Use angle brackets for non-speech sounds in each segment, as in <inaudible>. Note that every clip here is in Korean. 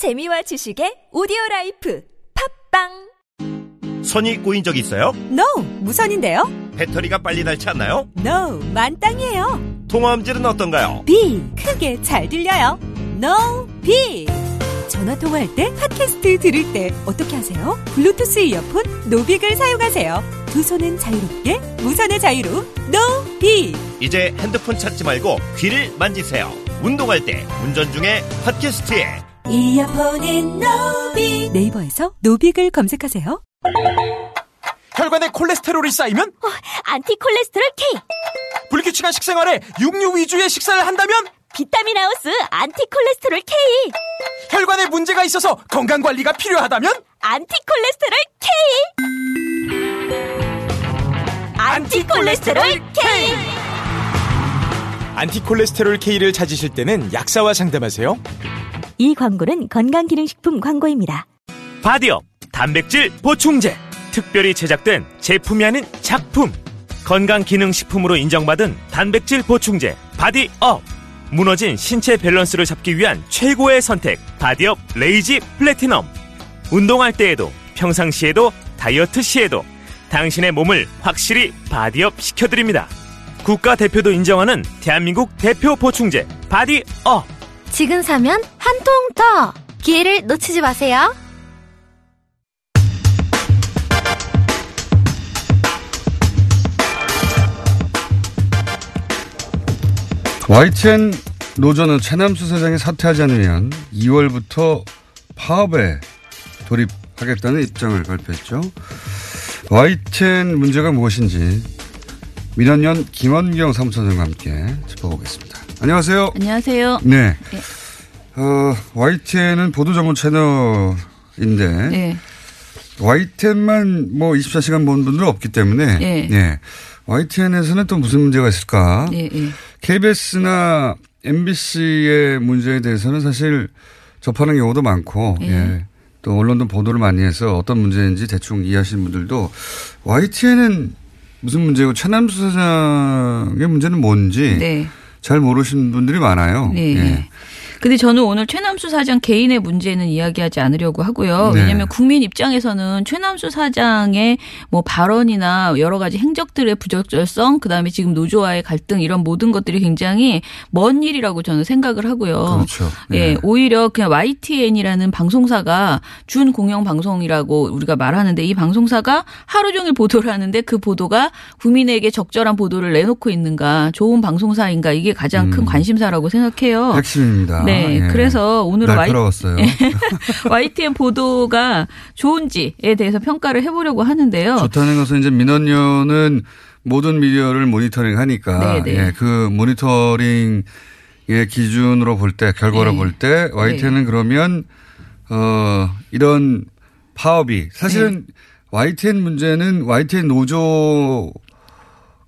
재미와 지식의 오디오 life 팟빵 선이 꼬인 적 있어요? No, 무선인데요? 배터리가 빨리 닳지 않나요? No, 만땅이에요. 통화음질은 어떤가요? Big, 크게 잘 들려요. 노빅. 전화 통화할 때, 팟캐스트 들을 때 어떻게 하세요? 블루투스 이어폰, 노빅을 사용하세요. 두 손은 자유롭게, 무선의 자유로, 노빅. 이제 핸드폰 찾지 말고 귀를 만지세요. 운동할 때, 운전 중에 팟캐스트에 이어폰인 노빅. 네이버에서 노빅을 검색하세요. 혈관에 콜레스테롤이 쌓이면? 안티콜레스테롤 K. 불규칙한 식생활에 육류 위주의 식사를 한다면? 비타민 하우스 안티콜레스테롤 K. 혈관에 문제가 있어서 건강 관리가 필요하다면? 안티콜레스테롤 K. 안티콜레스테롤 K. 안티콜레스테롤 K를 찾으실 때는 약사와 상담하세요. 이 광고는 건강기능식품 광고입니다. 바디업 단백질 보충제. 특별히 제작된 제품이 아닌 작품. 건강기능식품으로 인정받은 단백질 보충제 바디업. 무너진 신체 밸런스를 잡기 위한 최고의 선택 바디업 레이지 플래티넘. 운동할 때에도 평상시에도 다이어트 시에도 당신의 몸을 확실히 바디업 시켜드립니다. 국가대표도 인정하는 대한민국 대표 보충제 바디업 지금 사면 한 통 더! 기회를 놓치지 마세요. YTN 노조는 최남수 사장이 사퇴하지 않으면 2월부터 파업에 돌입하겠다는 입장을 발표했죠. YTN 문제가 무엇인지 민원연 김원경 사무처장과 함께 짚어보겠습니다. 안녕하세요. 안녕하세요. 네. 어, YTN은 보도 전문 채널인데 네. YTN만 뭐 24시간 보는 분들은 없기 때문에 네. 예. YTN에서는 또 무슨 문제가 있을까? 예, 예. KBS나 MBC의 문제에 대해서는 사실 접하는 경우도 많고, 예. 예. 또 언론도 보도를 많이 해서 어떤 문제인지 대충 이해하시는 분들도 YTN은 무슨 문제고 최남수 사장의 문제는 뭔지 네. 잘 모르시는 분들이 많아요. 네. 예. 근데 저는 오늘 최남수 사장 개인의 문제는 이야기하지 않으려고 하고요. 네. 왜냐하면 국민 입장에서는 최남수 사장의 뭐 발언이나 여러 가지 행적들의 부적절성, 그다음에 지금 노조와의 갈등 이런 모든 것들이 굉장히 먼 일이라고 저는 생각을 하고요. 그렇죠. 예, 예. 오히려 그냥 YTN이라는 방송사가 준 공영 방송이라고 우리가 말하는데 이 방송사가 하루 종일 보도를 하는데 그 보도가 국민에게 적절한 보도를 내놓고 있는가, 좋은 방송사인가 이게 가장 큰 음. 관심사라고 생각해요. 핵심입니다. 네, 예. 그래서 오늘은 Y, 날카로웠어요. YTN 보도가 좋은지에 대해서 평가를 해보려고 하는데요. 좋다는 것은 이제 민원연은 모든 미디어를 모니터링 하니까 네, 네. 예, 그 모니터링의 기준으로 볼 때 결과로 네. 볼때 YTN은 그러면 어 이런 파업이 사실은 네. YTN 문제는 YTN 노조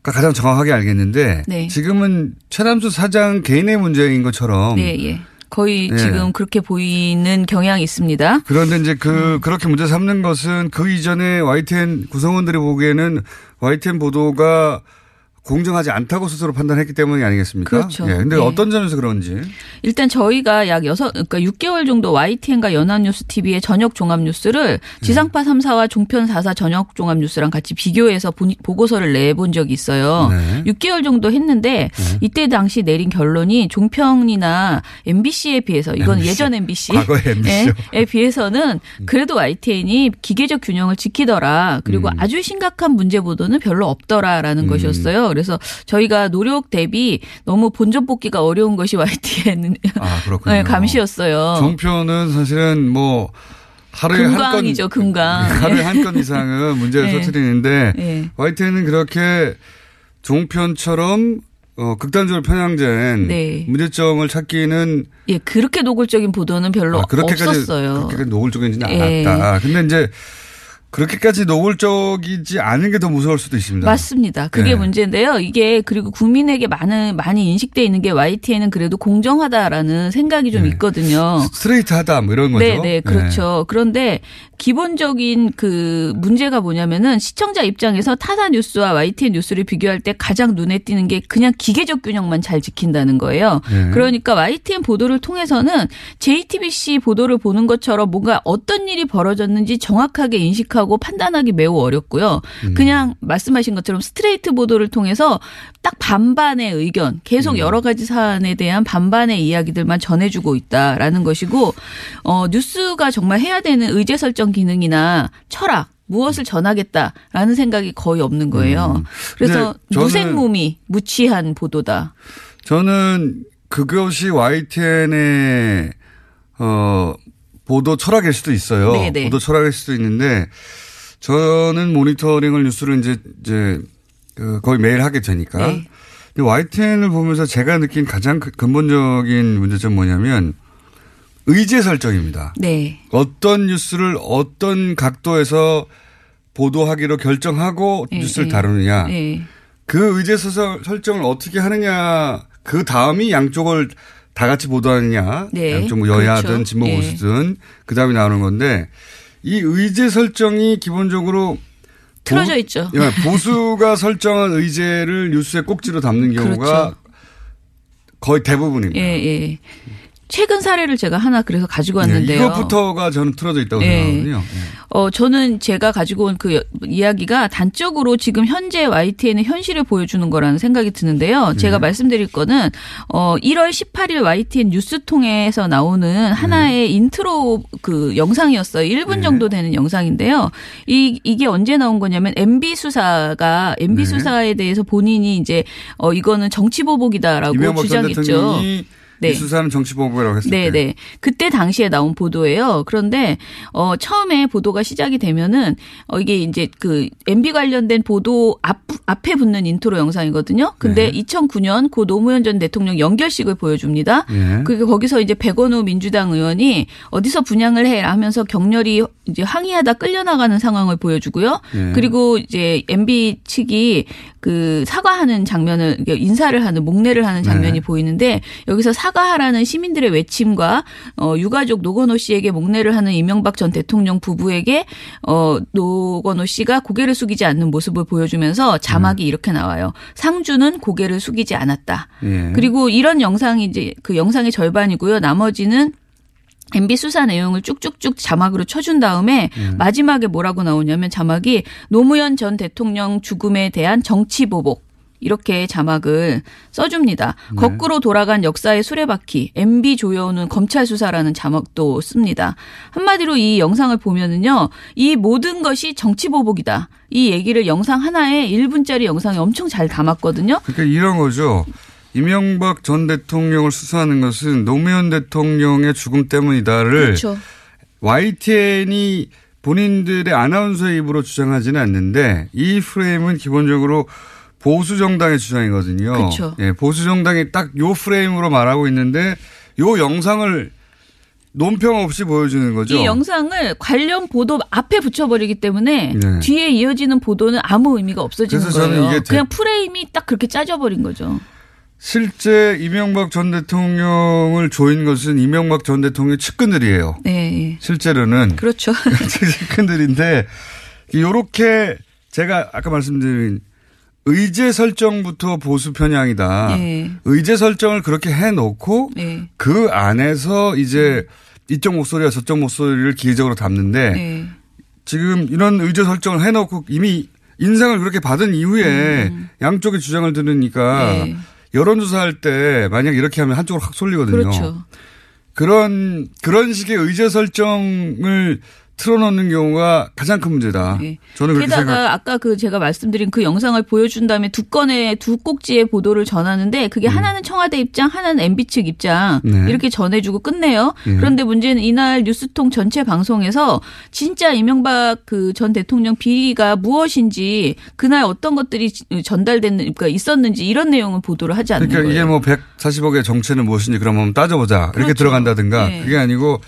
가 가장 정확하게 알겠는데 네. 지금은 최남수 사장 개인의 문제인 것처럼 네, 예. 거의 예. 지금 그렇게 보이는 경향이 있습니다. 그런데 이제 그, 음. 그렇게 문제 삼는 것은 그 이전에 YTN 구성원들이 보기에는 YTN 보도가 공정하지 않다고 스스로 판단했기 때문이 아니겠습니까? 그렇죠. 예. 근데 네. 어떤 점에서 그런지. 일단 저희가 약 여섯, 그러니까 6개월 정도 YTN과 연합뉴스 TV의 저녁 종합뉴스를 지상파 3사와 종편 4사 저녁 종합뉴스랑 같이 비교해서 보- 보고서를 내본 적이 있어요. 네. 6개월 정도 했는데 이때 당시 내린 결론이 종편이나 MBC에 비해서 이건 MBC. 예전 MBC 요. 에 비해서는 그래도 YTN이 기계적 균형을 지키더라. 그리고 음. 아주 심각한 문제 보도는 별로 없더라라는 것이었어요. 그래서 저희가 노력 대비 너무 본전 뽑기가 어려운 것이 YTN 아, 그렇군요. 네, 감시였어요. 종편은 사실은 뭐 하루에 금강이죠, 한 건. 금강. 하루에 한 건 이상은 문제를 <laughs> 네. 터뜨리는데 네. YTN은 그렇게 종편처럼 어, 극단적으로 편향된 네. 문제점을 찾기는 예, 그렇게 노골적인 보도는 별로 아, 그렇게까지 없었어요. 그렇게까지 노골적이지는 예. 않았다. 근데 이제 그렇게까지 노골적이지 않은 게 더 무서울 수도 있습니다. 맞습니다. 그게 네. 문제인데요. 이게 그리고 국민에게 많은 많이 인식돼 있는 게 YTN은 그래도 공정하다라는 생각이 좀 네. 있거든요. 스트레이트하다 뭐 이런 거죠. 네, 네, 그렇죠. 그런데 기본적인 그 문제가 뭐냐면은 시청자 입장에서 타사 뉴스와 YTN 뉴스를 비교할 때 가장 눈에 띄는 게 그냥 기계적 균형만 잘 지킨다는 거예요. 네. 그러니까 YTN 보도를 통해서는 JTBC 보도를 보는 것처럼 뭔가 어떤 일이 벌어졌는지 정확하게 인식하고 판단하기 매우 어렵고요. 음. 그냥 말씀하신 것처럼 스트레이트 보도를 통해서 딱 반반의 의견, 계속 여러 가지 사안에 대한 반반의 이야기들만 전해주고 있다라는 것이고, 어, 뉴스가 정말 해야 되는 의제 설정 기능이나 철학, 무엇을 전하겠다라는 생각이 거의 없는 거예요. 그래서 근데 저는- 무생무미, 무취한 보도다. 저는 그것이 YTN의 어 보도 철학일 수도 있어요. 네네. 보도 철학일 수도 있는데 저는 모니터링을 뉴스를 이제 이제 그 거의 매일 하게 되니까. 네. 근데 YTN을 보면서 제가 느낀 가장 그- 근본적인 문제점 뭐냐면 의제 설정입니다. 네. 어떤 뉴스를 어떤 각도에서 보도하기로 결정하고 네, 뉴스를 네. 다루느냐. 네. 그 의제 설정을 어떻게 하느냐 그 다음이 양쪽을 다 같이 보도하느냐 네, 양쪽 뭐 여야든 그렇죠. 진보 예. 보수든 그 다음에 나오는 건데 이 의제 설정이 기본적으로 틀어져 있죠. 예, 보수가 <laughs> 설정한 의제를 뉴스에 꼭지로 담는 경우가 그렇죠. 거의 대부분입니다. 예, 예. 최근 사례를 제가 하나 그래서 가지고 예, 왔는데요. 이것부터가 저는 틀어져 있다고 예. 생각하거든요. 예. 어, 저는 제가 가지고 온 그 이야기가 단적으로 지금 현재 YTN의 현실을 보여주는 거라는 생각이 드는데요. 제가 말씀드릴 거는 어, 1월 18일 YTN 뉴스통에서 나오는 하나의 인트로 그 영상이었어요. 1분 네. 정도 되는 영상인데요. 이, 이게 언제 나온 거냐면 MB 수사가 MB 네. 수사에 대해서 본인이 이제 어, 이거는 정치 보복이다라고 이명박 전 주장했죠. 네. 이 수사는 정치보복이라고 했을 네, 때 네. 그때 당시에 나온 보도예요. 그런데 어 처음에 보도가 시작이 되면은 어 이게 이제 그 MB 관련된 보도 앞 앞에 붙는 인트로 영상이거든요. 근데 네. 2009년 고 노무현 전 대통령 영결식을 보여줍니다. 예. 그게 거기서 이제 백원우 민주당 의원이 어디서 분향을 해 하면서 격렬히 이제 항의하다 끌려나가는 상황을 보여주고요. 예. 그리고 이제 MB 측이 그 사과하는 장면을 인사를 하는 목례를 하는 장면이 네. 보이는데 여기서 사 과하라는 시민들의 외침과 어 유가족 노건호 씨에게 목례를 하는 이명박 전 대통령 부부에게 어 노건호 씨가 고개를 숙이지 않는 모습을 보여주면서 자막이 이렇게 나와요. 상주는 고개를 숙이지 않았다. 예. 그리고 이런 영상이 이제 그 영상의 절반이고요. 나머지는 MB 수사 내용을 쭉쭉쭉 자막으로 쳐준 다음에 마지막에 뭐라고 나오냐면 자막이 노무현 전 대통령 죽음에 대한 정치 보복. 이렇게 자막을 써줍니다. 거꾸로 돌아간 역사의 수레바퀴, MB 조여오는 검찰 수사라는 자막도 씁니다. 한마디로 이 영상을 보면은요, 이 모든 것이 정치 보복이다. 이 얘기를 영상 하나에 1분짜리 영상에 엄청 잘 담았거든요. 그러니까 이런 거죠. 이명박 전 대통령을 수사하는 것은 노무현 대통령의 죽음 때문이다를 그렇죠. YTN이 본인들의 아나운서의 입으로 주장하지는 않는데 이 프레임은 기본적으로 보수 정당의 주장이거든요. 그렇죠. 예, 보수 정당이 딱 요 프레임으로 말하고 있는데 요 영상을 논평 없이 보여주는 거죠. 이 영상을 관련 보도 앞에 붙여버리기 때문에 네. 뒤에 이어지는 보도는 아무 의미가 없어지는 그래서 저는 거예요. 그냥 프레임이 딱 그렇게 짜져버린 거죠. 실제 이명박 전 대통령을 조인 것은 이명박 전 대통령 측근들이에요. 네. 실제로는 그렇죠. <laughs> 측근들인데 요렇게 제가 아까 말씀드린 의제 설정부터 보수 편향이다. 네. 의제 설정을 그렇게 해놓고 네. 그 안에서 이제 이쪽 목소리와 저쪽 목소리를 기계적으로 담는데 네. 지금 이런 의제 설정을 해놓고 이미 인상을 그렇게 받은 이후에 양쪽의 주장을 들으니까 음. 네. 여론조사할 때 만약 이렇게 하면 한쪽으로 확 쏠리거든요. 그렇죠. 그런 그런 식의 의제 설정을 틀어놓는 경우가 가장 큰 문제다. 네. 저는 그렇게 게다가 생각. 아까 그 제가 말씀드린 그 영상을 보여준 다음에 두 건의 두 꼭지의 보도를 전하는데 그게 하나는 청와대 입장, 하나는 MB 측 입장 음. 네. 이렇게 전해주고 끝내요. 예. 그런데 문제는 이날 뉴스통 전체 방송에서 진짜 이명박 그 전 대통령 비리가 무엇인지 그날 어떤 것들이 전달됐는 그러니까 있었는지 이런 내용은 보도를 하지 않는 그러니까 거예요. 이게 뭐 140억의 정체는 무엇인지 그럼 한번 따져보자. 이렇게 그렇죠. 들어간다든가 네. 그게 아니고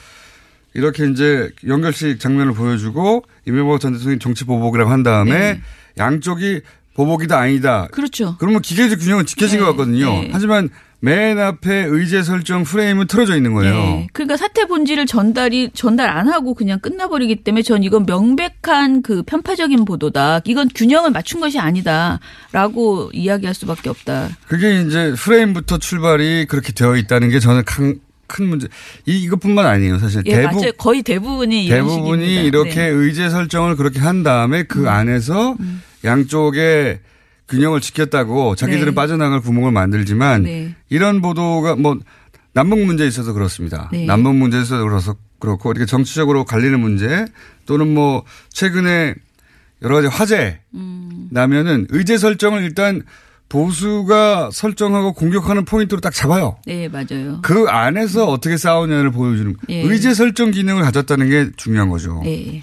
이렇게 이제 연결식 장면을 보여주고 이명박 전 대통령이 정치 보복이라고 한 다음에 네. 양쪽이 보복이다 아니다. 그렇죠. 그러면 기계적 균형은 지켜진 네, 것 같거든요. 네. 하지만 맨 앞에 의제 설정 프레임은 틀어져 있는 거예요. 네. 그러니까 사태 본질을 전달이 전달 안 하고 그냥 끝나버리기 때문에 전 이건 명백한 그 편파적인 보도다. 이건 균형을 맞춘 것이 아니다라고 이야기할 수밖에 없다. 그게 이제 프레임부터 출발이 그렇게 되어 있다는 게 저는 큰, 큰 문제. 이, 이것뿐만 아니에요. 사실 예, 대부, 맞아요. 거의 대부분이 대부분이. 이렇게 네. 음. 의제 설정을 그렇게 한 다음에 그 안에서 양쪽의 균형을 지켰다고 자기들은 네. 빠져나갈 구멍을 만들지만 네. 이런 보도가 뭐 남북 문제에 있어서 그렇습니다. 네. 남북 문제에 있어서 그래서 그렇고 이렇게 정치적으로 갈리는 문제 또는 뭐 최근에 여러 가지 화제 음. 나면은 의제 설정을 일단 보수가 설정하고 공격하는 포인트로 딱 잡아요. 네, 맞아요. 그 안에서 어떻게 싸우냐를 보여주는 예. 의제 설정 기능을 가졌다는 게 중요한 거죠. 네.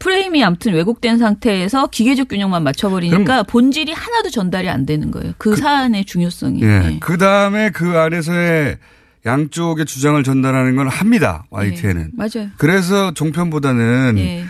프레임이 아무튼 왜곡된 상태에서 기계적 균형만 맞춰버리니까 본질이 하나도 전달이 안 되는 거예요. 그, 사안의 중요성이. 예. 네. 그 다음에 그 안에서의 양쪽의 주장을 전달하는 건 합니다. YTN은. 네, 맞아요. 그래서 종편보다는 예.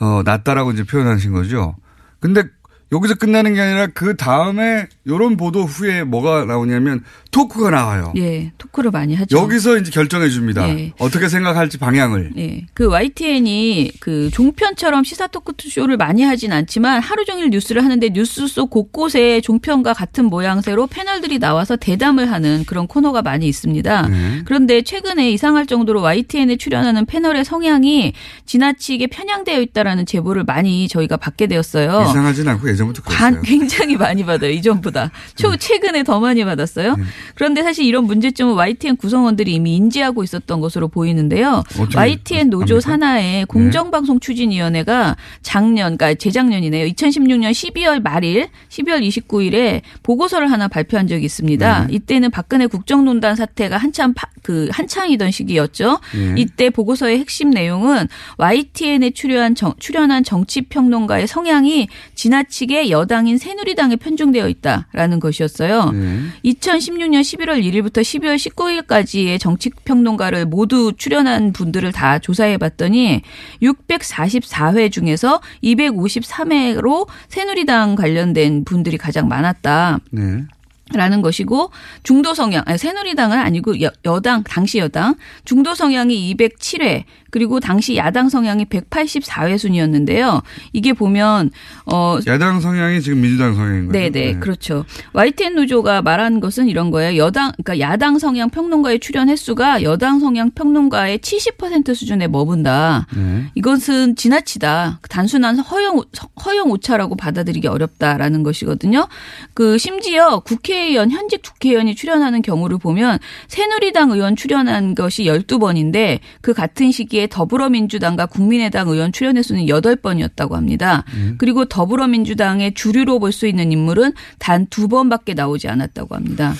어, 낫다라고 이제 표현하신 거죠. 근데 여기서 끝나는 게 아니라 그 다음에 요런 보도 후에 뭐가 나오냐면 토크가 나와요. 예, 토크를 많이 하죠. 여기서 이제 결정해 줍니다. 예. 어떻게 생각할지 방향을. 예. 그 YTN이 그 종편처럼 시사 토크 쇼를 많이 하진 않지만 하루 종일 뉴스를 하는데 뉴스 속 곳곳에 종편과 같은 모양새로 패널들이 나와서 대담을 하는 그런 코너가 많이 있습니다. 네. 그런데 최근에 이상할 정도로 YTN에 출연하는 패널의 성향이 지나치게 편향되어 있다라는 제보를 많이 저희가 받게 되었어요. 이상하진 않고 예전부터 반 그랬어요. 굉장히 많이 받아요. 이전보다. 초 최근에 더 많이 받았어요. 네. 그런데 사실 이런 문제점은 YTN 구성원들이 이미 인지하고 있었던 것으로 보이는데요. YTN 노조 압니까? 산하의 공정방송 추진위원회가 작년, 그러니까 재작년이네요. 2016년 12월 말일, 12월 29일에 보고서를 하나 발표한 적이 있습니다. 네. 이때는 박근혜 국정농단 사태가 한참 파- 그 한창이던 시기였죠. 예. 이때 보고서의 핵심 내용은 YTN에 출연한 정, 출연한 정치 평론가의 성향이 지나치게 여당인 새누리당에 편중되어 있다라는 것이었어요. 네. 2016년 11월 1일부터 12월 19일까지의 정치 평론가를 모두 출연한 분들을 다 조사해 봤더니 644회 중에서 253회로 새누리당 관련된 분들이 가장 많았다. 네. 라는 것이고 중도 성향 아니, 새누리당은 아니고 여, 여당 당시 여당 중도 성향이 207회 그리고 당시 야당 성향이 184회 순이었는데요. 이게 보면 어 야당 성향이 지금 민주당 성향인 거죠. 네네 그렇죠. YTN 노조가 말한 것은 이런 거예요. 여당 그러니까 야당 성향 평론가의 출연 횟수가 여당 성향 평론가의 70% 수준에 머문다. 네. 이것은 지나치다. 단순한 허용 허용 오차라고 받아들이기 어렵다라는 것이거든요. 그 심지어 국회의원 현직 국회의원이 출연하는 경우를 보면 새누리당 의원 출연한 것이 12번인데 그 같은 시기에 더불어민주당과 국민의당 의원 출연 횟 수는 8번이었다고 합니다. 그리고 더불어민주당의 주류로 볼 수 있는 인물은 단 두 번밖에 나오지 않았다고 합니다.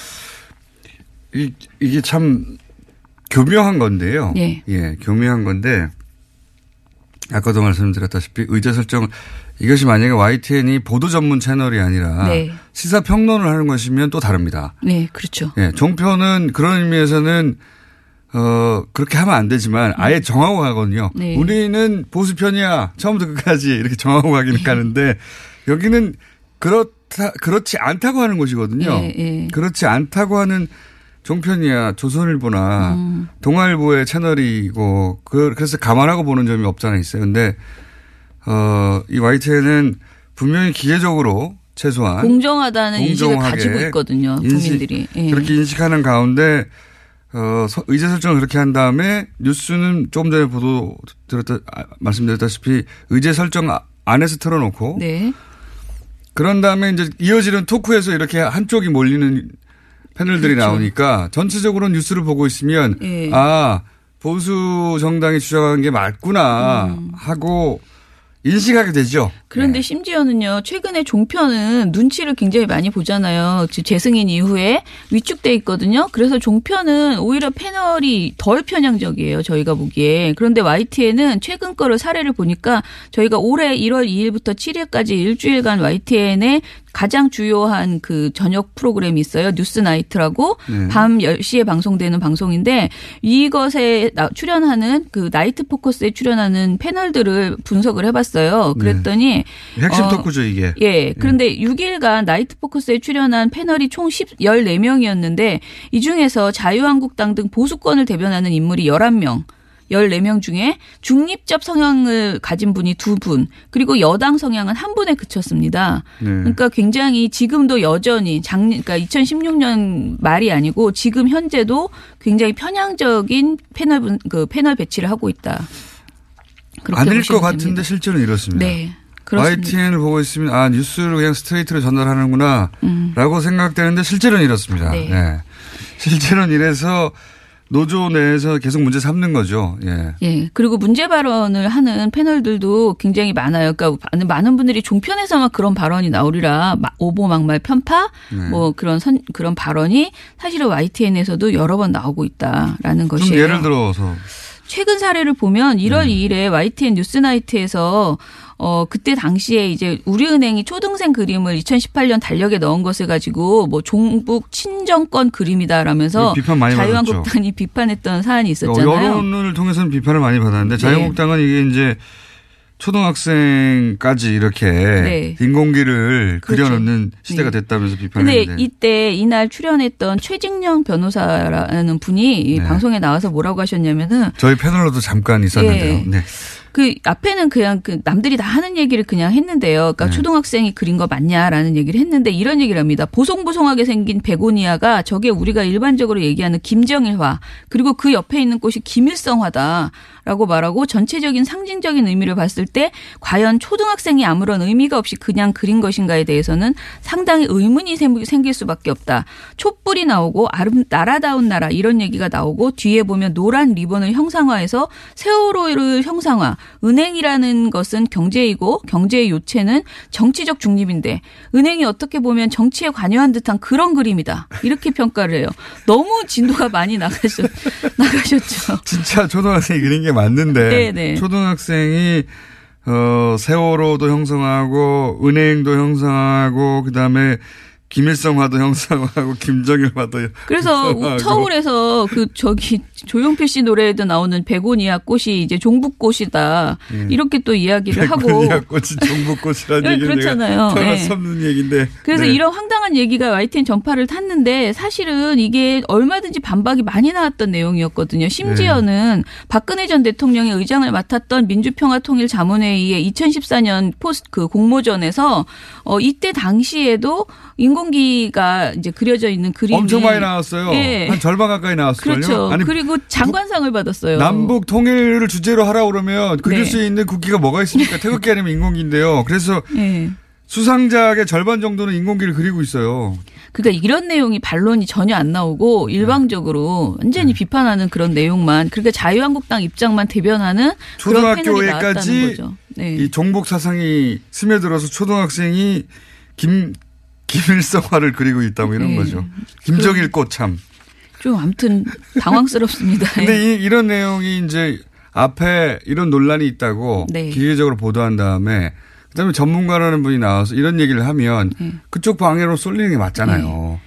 이, 이게 참 교묘한 건데요. 예. 예, 교묘한 건데 아까도 말씀드렸다시피 의제 설정 이것이 만약에 YTN이 보도 전문 채널이 아니라 네. 시사 평론을 하는 것이면 또 다릅니다. 네, 그렇죠. 예, 종편은 그런 의미에서는 어 그렇게 하면 안 되지만 아예 정하고 가거든요. 네. 우리는 보수 편이야 처음부터 끝까지 이렇게 정하고 가기는 가는데 여기는 그렇다 그렇지 않다고 하는 곳이거든요. 예, 예. 그렇지 않다고 하는 종편이야 조선일보나 음. 동아일보의 채널이고 그 그래서 감안하고 보는 점이 없잖아 있어요. 근데 어 이 YTN은 분명히 기계적으로 최소한 공정하다는 인식을 가지고 있거든요. 인식- 국민들이. 예. 그렇게 인식하는 가운데 어, 서- 의제 설정을 그렇게 한 다음에 뉴스는 조금 전에 보도 드렸다 아, 말씀드렸다시피 의제 설정 아- 안에서 틀어놓고 네. 그런 다음에 이제 이어지는 토크에서 이렇게 한쪽이 몰리는 패널들이 그렇죠. 나오니까 전체적으로 뉴스를 보고 있으면 예. 아 보수 정당이 주장한 게 맞구나 음. 하고 인식하게 되죠. 그런데 네. 심지어는요, 최근에 종편은 눈치를 굉장히 많이 보잖아요. 지- 재승인 이후에 위축돼 있거든요. 그래서 종편은 오히려 패널이 덜 편향적이에요. 저희가 보기에. 그런데 YTN은 최근 거를 사례를 보니까 저희가 올해 1월 2일부터 7일까지 일주일간 YTN의 가장 주요한 그 저녁 프로그램이 있어요. 뉴스 나이트라고 네. 밤 10시에 방송되는 방송인데 이것에 나- 출연하는 그 나이트 포커스에 출연하는 패널들을 분석을 해 봤어요. 그랬더니 핵심 어, 토크죠 이게. 예. 그런데 6일간 나이트 포커스에 출연한 패널이 총 10, 14명이었는데 이 중에서 자유한국당 등 보수권을 대변하는 인물이 11명. 14명 중에 중립적 성향을 가진 분이 두 분, 그리고 여당 성향은 한 분에 그쳤습니다. 네. 그러니까 굉장히 지금도 여전히 작 그러니까 2016년 말이 아니고 지금 현재도 굉장히 편향적인 패널 분- 그 패널 배치를 하고 있다. 아닐 것 같은데 됩니다. 실제로는 이렇습니다. 네. 그렇습니다. YTN을 보고 있으면 아 뉴스를 그냥 스트레이트로 전달하는구나 라고 생각되는데 실제로는 이렇습니다. 음. 네. 네. 실제로는 이래서 노조 내에서 계속 문제 삼는 거죠. 예. 예. 그리고 문제 발언을 하는 패널들도 굉장히 많아요. 그러니까 많은- 분들이 종편에서만 그런 발언이 나오리라 마- 오보 막말 편파 네. 뭐 그런 선 그런 발언이 사실은 YTN에서도 여러 번 나오고 있다라는 좀 것이에요. 예를 들어서 최근 사례를 보면 1월 네. 2일에 YTN 뉴스나이트에서 어 그때 당시에 이제 우리은행이 초등생 그림을 2018년 달력에 넣은 것을 가지고 뭐 종북 친정권 그림이다라면서 비판 많이 자유한국당이 <laughs> 비판했던 사안이 있었잖아요. 여론을 통해서는 비판을 많이 받았는데 자유한국당은 이게 이제 초등학생까지 이렇게 네. 인공기를 그렇죠. 그려놓는 시대가 네. 됐다면서 근데 비판했는데 이때 이날 출연했던 최직령 변호사라는 분이 이 네. 방송에 나와서 뭐라고 하셨냐면은 저희 패널로도 잠깐 있었는데요. 예. 네. 그 앞에는 그냥 그 남들이 다 하는 얘기를 그냥 했는데요. 그러니까 네. 초등학생이 그린 거 맞냐라는 얘기를 했는데 이런 얘기를 합니다. 보송보송하게 생긴 베고니아가 저게 우리가 일반적으로 얘기하는 김정일화 그리고 그 옆에 있는 꽃이 김일성화다. 라고 말하고 전체적인 상징적인 의미를 봤을 때 과연 초등학생이 아무런 의미가 없이 그냥 그린 것인가에 대해서는 상당히 의문이 생- 생길 수밖에 없다. 촛불이 나오고 아름 나라다운 나라 이런 얘기가 나오고 뒤에 보면 노란 리본을 형상화해서 세월호를 형상화. 은행이라는 것은 경제이고 경제의 요체는 정치적 중립인데 은행이 어떻게 보면 정치에 관여한 듯한 그런 그림이다. 이렇게 평가를 해요. 너무 진도가 많이 나가셨 나가셨죠. 진짜 초등학생이 그린 게 맞는데 네네. 초등학생이 어 세월호도 형성하고 은행도 형성하고 그다음에 김일성 화도 형성하고 김정일 화도 그래서 형성하고. 서울에서 그 저기 조용필 씨 노래에도 나오는 베고니아 꽃이 이제 종북꽃이다 이렇게 또 이야기를 하고 백군이야 꽃이 종북꽃이라는 <laughs> 네, 얘기는 그렇잖아요. 떠날 네. 수 없는 얘기인데 그래서 네. 이런 황당한 얘기가 YTN 전파를 탔는데 사실은 이게 얼마든지 반박이 많이 나왔던 내용이었거든요. 심지어는 네. 박근혜 전 대통령의 의장을 맡았던 민주평화통일자문회의의 2014년 포스 그 공모전에서 어 이때 당시에도 인공 기가 이제 그려져 있는 그림이 엄청 많이 나왔어요. 예. 한 절반 가까이 나왔어요. 그렇죠. 아니 그리고 장관상을 받았어요. 남북 통일을 주제로 하라고 그러면 그릴 네. 수 있는 국기가 뭐가 있습니까? 태극기 아니면 인공기인데요. 그래서 예. 수상작의 절반 정도는 인공기를 그리고 있어요. 그러니까 이런 내용이 반론이 전혀 안 나오고 일방적으로 네. 완전히 비판하는 그런 내용만 그러니까 자유한국당 입장만 대변하는 초등학교에까지. 네. 이 종북 사상이 스며들어서 초등학생이 김 김일성화를 그리고 있다 뭐 이런 네. 거죠. 김정일 꽃참. 좀 아무튼 당황스럽습니다. <laughs> 근데 이, 이런 내용이 이제 앞에 이런 논란이 있다고 네. 기계적으로 보도한 다음에 그다음에 전문가라는 분이 나와서 이런 얘기를 하면 네. 그쪽 방해로 쏠리는 게 맞잖아요.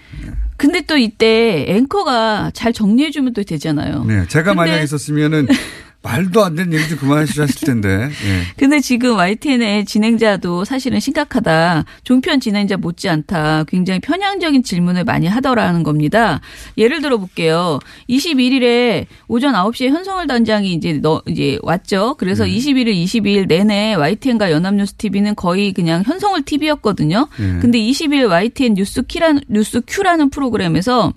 근데 또 이때 앵커가 잘 정리해주면 또 되잖아요. 네, 제가 만약 있었으면은 <laughs> 말도 안 되는 얘기 좀 그만하시실 텐데. 예. 근데 지금 YTN의 진행자도 사실은 심각하다. 종편 진행자 못지않다. 굉장히 편향적인 질문을 많이 하더라는 겁니다. 예를 들어 볼게요. 21일에 오전 9시에 현성월 단장이 이제 너 이제 왔죠. 그래서 21일, 22일 내내 YTN과 연합뉴스 TV는 거의 그냥 현성월 TV였거든요. 네. 근데 20일 YTN 뉴스 큐라는 뉴스 큐라는 프로그램에서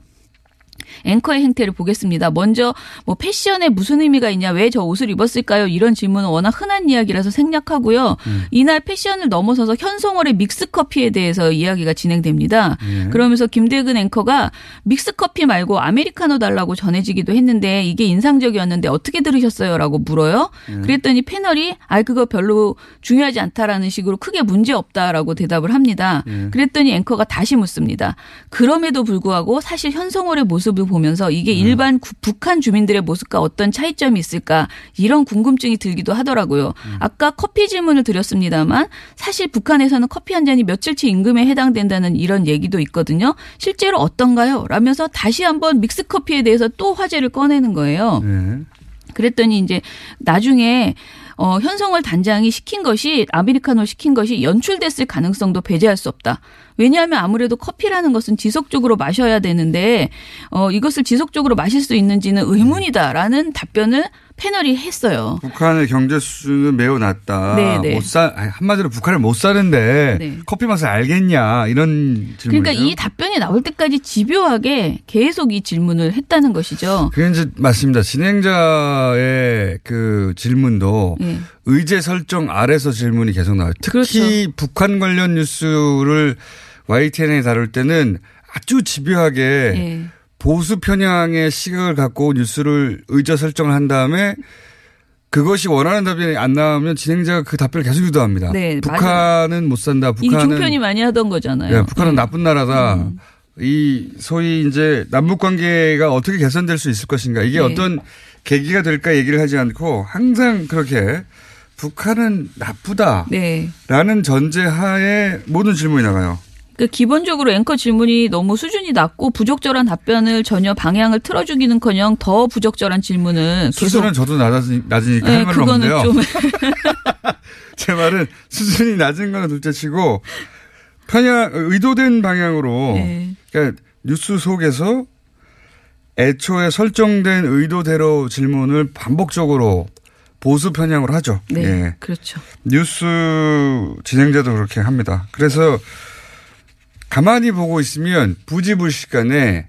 앵커의 행태를 보겠습니다. 먼저 뭐 패션에 무슨 의미가 있냐, 왜 저 옷을 입었을까요? 이런 질문은 워낙 흔한 이야기라서 생략하고요. 이날 패션을 넘어서서 현송월의 믹스 커피에 대해서 이야기가 진행됩니다. 그러면서 김대근 앵커가 믹스 커피 말고 아메리카노 달라고 전해지기도 했는데 이게 인상적이었는데 어떻게 들으셨어요?라고 물어요. 그랬더니 패널이 아 그거 별로 중요하지 않다라는 식으로 크게 문제 없다라고 대답을 합니다. 그랬더니 앵커가 다시 묻습니다. 그럼에도 불구하고 사실 현성월의 모습 을 모습을 보면서 이게 네. 일반 구- 북한 주민들의 모습과 어떤 차이점이 있을까 이런 궁금증이 들기도 하더라고요. 음. 아까 커피 질문을 드렸습니다만 사실 북한에서는 커피 한 잔이 며칠치 임금에 해당된다는 이런 얘기도 있거든요. 실제로 어떤가요? 라면서 다시 한번 믹스 커피에 대해서 또 화제를 꺼내는 거예요. 네. 그랬더니 이제 나중에 어, 현성월 단장이 시킨 것이 아메리카노 시킨 것이 연출됐을 가능성도 배제할 수 없다. 왜냐하면 아무래도 커피라는 것은 지속적으로 마셔야 되는데 어, 이것을 지속적으로 마실 수 있는지는 의문이다라는 답변을 패널이 했어요. 북한의 경제 수준은 매우 낮다. 네, 네. 못 사, 아니, 한마디로 북한을 못 사는데 네. 커피 맛을 알겠냐 이런 질문이죠. 그러니까 이 답변이 나올 때까지 집요하게 계속 이 질문을 했다는 것이죠. 그게 이제 맞습니다. 진행자의 그 질문도 예. 의제 설정 아래서 질문이 계속 나와요. 특히 그렇죠. 북한 관련 뉴스를 YTN에 다룰 때는 아주 집요하게 예. 보수 편향의 시각을 갖고 뉴스를 의제 설정을 한 다음에 그것이 원하는 답변이 안 나오면 진행자가 그 답변을 계속 유도합니다. 네, 북한은 못 산다. 이 북한은 종편이 많이 하던 거잖아요. 네, 북한은 예. 나쁜 나라다. 이 소위 이제 남북 관계가 어떻게 개선될 수 있을 것인가 이게 네. 어떤 계기가 될까 얘기를 하지 않고 항상 그렇게 북한은 나쁘다라는 네. 전제하에 모든 질문이 나가요. 그 기본적으로 앵커 질문이 너무 수준이 낮고 부적절한 답변을 전혀 방향을 틀어주기는커녕 더 부적절한 계속 수준은 저도 낮아지, 낮으니까 네, 할 말은 그거는 없는데요. 좀 <laughs> 제 말은 수준이 낮은 거는 둘째치고 편향 의도된 방향으로 네. 그러니까 뉴스 속에서 애초에 설정된 의도대로 질문을 반복적으로 보수 편향으로 하죠. 네, 예. 그렇죠. 뉴스 진행자도 그렇게 합니다. 그래서 가만히 보고 있으면 부지불식간에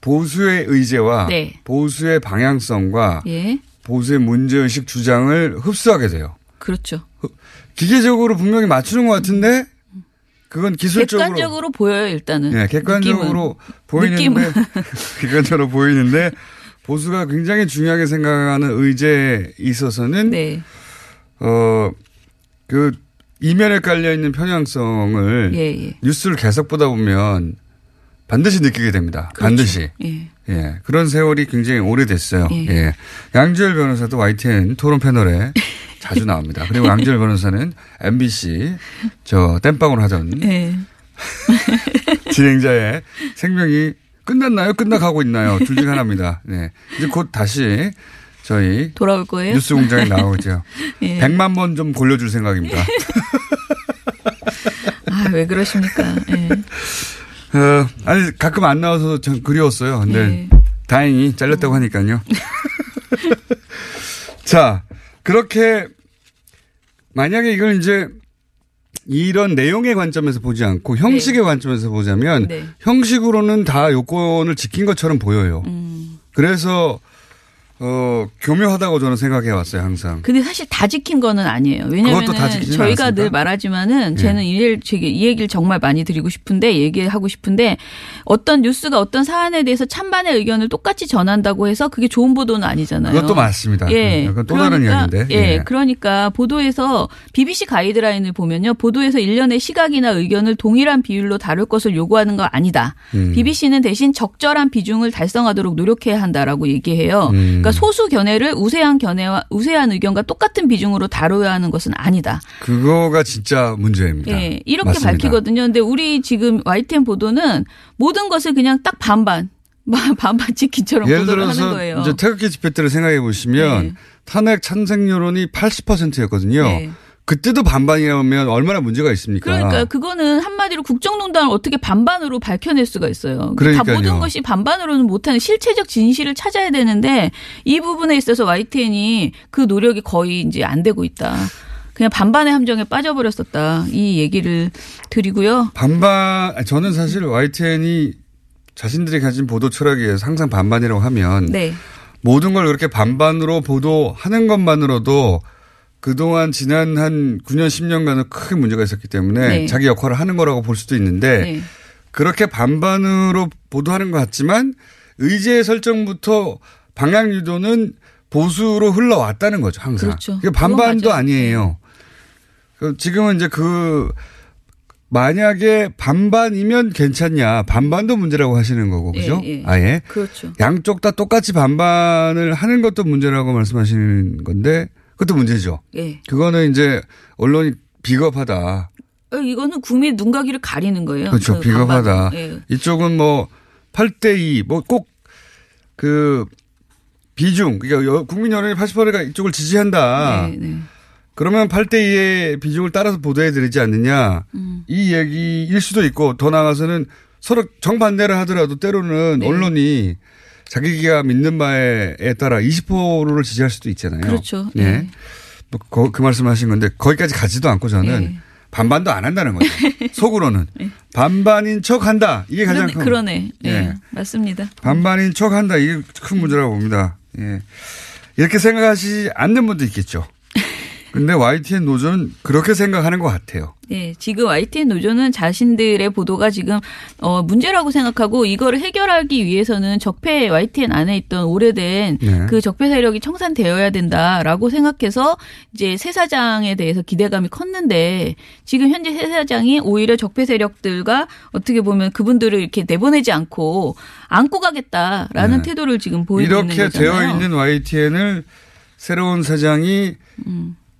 보수의 의제와 네. 보수의 방향성과 예, 보수의 문제의식 주장을 흡수하게 돼요. 그렇죠. 기계적으로 분명히 맞추는 것 같은데 그건 기술적으로 객관적으로 보여요 일단은. 네, 객관적으로 느낌은. 보이는데 <laughs> 객관적으로 보이는데 보수가 굉장히 중요하게 생각하는 의제에 있어서는 네, 어그 이면에 깔려 있는 편향성을 예, 예. 뉴스를 계속 보다 보면 반드시 느끼게 됩니다. 그렇죠. 반드시. 예. 예. 그런 세월이 굉장히 오래됐어요. 예. 예. 양지열 변호사도 YTN 토론 패널에 <laughs> 자주 나옵니다. 그리고 양지열 변호사는 MBC 저 땜빵으로 하던 예. <laughs> 진행자의 생명이 끝났나요? 끝나가고 있나요? 둘 중에 하나입니다. 네. 이제 곧 다시 저희 돌아올 거예요. 뉴스 공장에 <laughs> 나오죠. 예. 100만 번 좀 골려줄 생각입니다. <laughs> 아, 왜 그러십니까? 예. 어, 아니, 가끔 안 나와서 참 그리웠어요. 근데 예. 다행히 잘렸다고 하니까요. <laughs> 자, 그렇게 만약에 이걸 이제 이런 내용의 관점에서 보지 않고 형식의 관점에서 보자면 네. 형식으로는 다 요건을 지킨 것처럼 보여요. 음. 그래서 어 교묘하다고 저는 생각해 왔어요 항상. 근데 사실 다 지킨 거는 아니에요. 왜냐하면 그것도 다 지키진 저희가 않았습니까? 늘 말하지만은 예. 저는 이, 일- 저기 이 얘기를 정말 많이 드리고 싶은데 얘기하고 싶은데 어떤 뉴스가 어떤 사안에 대해서 찬반의 의견을 똑같이 전한다고 해서 그게 좋은 보도는 아니잖아요. 그것도 맞습니다. 예. 그건 또 다른 그러니까, 이야기인데. 예. 그러니까 보도에서 BBC 가이드라인을 보면요. 보도에서 일련의 시각이나 의견을 동일한 비율로 다룰 것을 요구하는 거 아니다. 음. BBC는 대신 적절한 비중을 달성하도록 노력해야 한다라고 얘기해요. 음. 그러니까 소수 견해를 우세한 견해와 우세한 의견과 똑같은 비중으로 다뤄야 하는 것은 아니다. 그거가 진짜 문제입니다. 예, 이렇게 맞습니다. 밝히거든요. 근데 우리 지금 YTN 보도는 모든 것을 그냥 딱 반반, <laughs> 반반 지키처럼 예를 보도를 하는 들어서 거예요. 이제 태극기 집회 때를 생각해 보시면 네. 탄핵 찬생 여론이 80%였거든요. 네. 그때도 반반이라면 얼마나 문제가 있습니까? 그러니까 그거는 한마디로 국정농단을 어떻게 반반으로 밝혀낼 수가 있어요. 다 그러니까요. 모든 것이 반반으로는 못하는 실체적 진실을 찾아야 되는데 이 부분에 있어서 YTN이 그 노력이 거의 이제 안 되고 있다. 그냥 반반의 함정에 빠져버렸었다. 이 얘기를 드리고요. 반반 저는 사실 YTN이 자신들이 가진 보도 철학에 항상 반반이라고 하면 네. 모든 걸 그렇게 반반으로 보도하는 것만으로도 그동안 지난 한 9년 10년간은 크게 문제가 있었기 때문에 네. 자기 역할을 하는 거라고 볼 수도 있는데 네. 그렇게 반반으로 보도하는 것 같지만 의제 설정부터 방향 유도는 보수로 흘러왔다는 거죠 항상. 그렇죠. 그게 반반도. 아니에요. 그 지금은 이제 그 만약에 반반이면 괜찮냐. 반반도 문제라고 하시는 거고, 그죠? 예, 예. 아예. 그렇죠. 양쪽 다 똑같이 반반을 하는 것도 문제라고 말씀하시는 건데, 그것도 문제죠. 예. 그거는 이제 언론이 비겁하다. 어, 이거는 국민 눈가기를 가리는 거예요. 그렇죠. 그 비겁하다. 예. 이쪽은 뭐 8대2, 뭐 꼭 그 비중, 그러니까 여- 국민 여론이 80%가 이쪽을 지지한다. 네, 네. 그러면 8대2의 비중을 따라서 보도해 드리지 않느냐. 음. 이 얘기일 수도 있고 더 나아가서는 서로 정반대를 하더라도 때로는 네. 언론이 자기가 믿는 바에 따라 20%를 지지할 수도 있잖아요. 그렇죠. 예. 예. 뭐 그, 그 말씀 하신 건데 거기까지 가지도 않고 저는 예. 반반도 안 한다는 거죠. <laughs> 속으로는. 반반인 척 한다. 이게 가장 그러네, 큰. 그러네. 예. 예. 맞습니다. 반반인 척 한다. 이게 큰 문제라고 봅니다. 예. 이렇게 생각하시지 않는 분도 있겠죠. 근데 YTN 노조는 그렇게 생각하는 것 같아요. 예, 지금 YTN 노조는 자신들의 보도가 지금 어 문제라고 생각하고 이거를 해결하기 위해서는 적폐 YTN 안에 있던 오래된 네. 그 적폐 세력이 청산되어야 된다라고 생각해서 이제 새 사장에 대해서 기대감이 컸는데 지금 현재 새 사장이 오히려 적폐 세력들과 어떻게 보면 그분들을 이렇게 내보내지 않고 안고 가겠다라는 네. 태도를 지금 보이고 있는 이렇게 거잖아요. 되어 있는 YTN을 새로운 사장이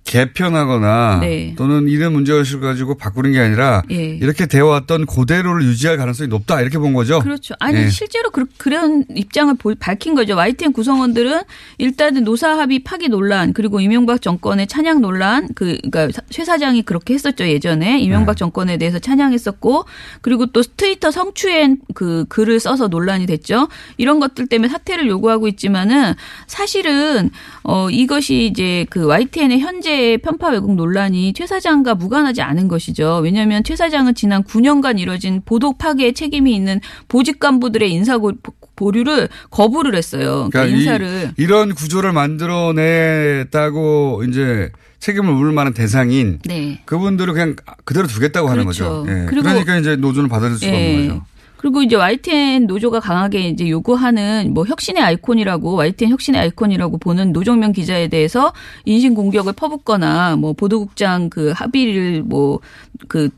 개편하거나 네. 또는 이런 문제의식을 가지고 바꾸는 게 아니라 예. 이렇게 되어왔던 그대로를 유지할 가능성이 높다 이렇게 본 거죠. 그렇죠. 아니 예. 실제로 그, 그런 입장을 볼- 밝힌 거죠. YTN 구성원들은 일단은 노사 합의 파기 논란 그리고 이명박 정권의 찬양 논란 그 그러니까 사- 최 사장이 그렇게 했었죠 예전에 이명박 네. 정권에 대해서 찬양했었고 그리고 또 트위터 성추행 그 글을 써서 논란이 됐죠. 이런 것들 때문에 사퇴를 요구하고 있지만은 사실은 어 이것이 이제 그 YTN의 현재 편파 왜곡 논란이 최 사장과 무관하지 않은 것이죠. 왜냐하면 최 사장은 지난 9년간 이뤄진 보도 파괴에 책임이 있는 보직 간부들의 인사 고- 보류를 거부를 했어요. 그러니까, 그러니까 인사를 이, 런 구조를 만들어냈다고 이제 책임을 물을 만한 대상인 네. 그분들을 그냥 그대로 두겠다고 하는 그렇죠. 거죠. 예. 그리고- 그러니까 이제 노조는 받아들일 수가 예. 없는 거죠. 그리고 이제 YTN 노조가 강하게 이제 요구하는 뭐 혁신의 아이콘이라고 YTN 혁신의 아이콘이라고 보는 노정명 기자에 대해서 인신 공격을 퍼붓거나 뭐 보도국장 그 합의를 뭐 그